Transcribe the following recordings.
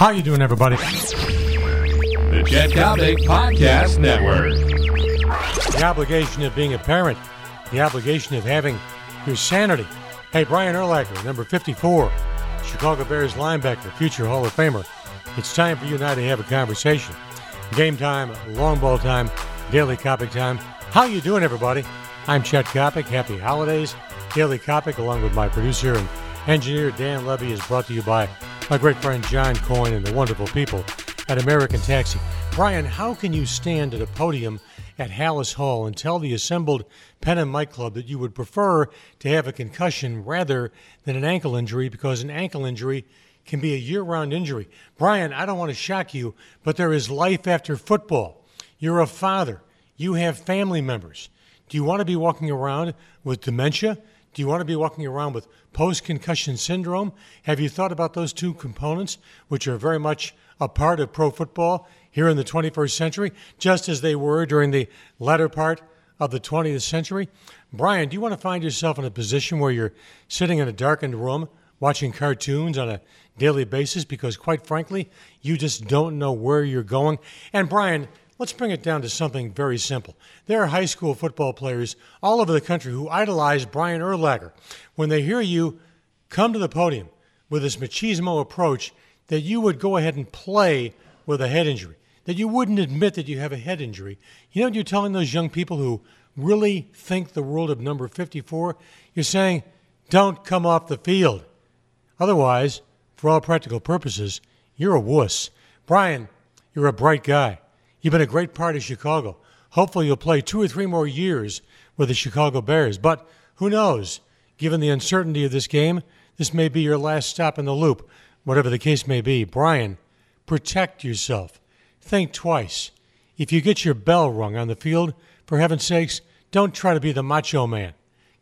How you doing, everybody? The Chet Coppock Podcast Network. The obligation of being a parent, the obligation of having your sanity. Hey, Brian Urlacher, number 54, Chicago Bears linebacker, future Hall of Famer. It's time for you and I to have a conversation. Game time, long ball time, daily Coppock time. How you doing, everybody? I'm Chet Coppock. Happy holidays. Daily Coppock, along with my producer and engineer Dan Levy, is brought to you by my great friend John Coyne and the wonderful people at American Taxi. Brian, how can you stand at a podium at Halas Hall and tell the assembled Pen and Mike Club that you would prefer to have a concussion rather than an ankle injury because an ankle injury can be a year round injury? Brian, I don't want to shock you, but there is life after football. You're a father, you have family members. Do you want to be walking around with dementia? Do you want to be walking around with post concussion syndrome? Have you thought about those two components, which are very much a part of pro football here in the 21st century, just as they were during the latter part of the 20th century? Brian, do you want to find yourself in a position where you're sitting in a darkened room watching cartoons on a daily basis because, quite frankly, you just don't know where you're going? And, Brian, Let's bring it down to something very simple. There are high school football players all over the country who idolize Brian Urlacher. When they hear you come to the podium with this machismo approach, that you would go ahead and play with a head injury, that you wouldn't admit that you have a head injury. You know what you're telling those young people who really think the world of number 54? You're saying, don't come off the field. Otherwise, for all practical purposes, you're a wuss. Brian, you're a bright guy. You've been a great part of Chicago. Hopefully, you'll play two or three more years with the Chicago Bears. But who knows? Given the uncertainty of this game, this may be your last stop in the loop, whatever the case may be. Brian, protect yourself. Think twice. If you get your bell rung on the field, for heaven's sakes, don't try to be the macho man.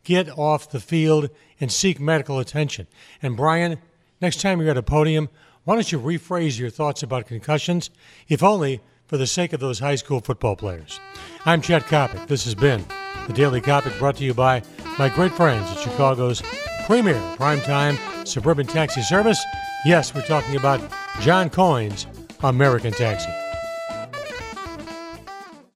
Get off the field and seek medical attention. And Brian, next time you're at a podium, why don't you rephrase your thoughts about concussions, if only for the sake of those high school football players. I'm Chet Coppock. This has been the Daily Coppock brought to you by my great friends at Chicago's premier primetime suburban taxi service. Yes, we're talking about John Coyne's American Taxi.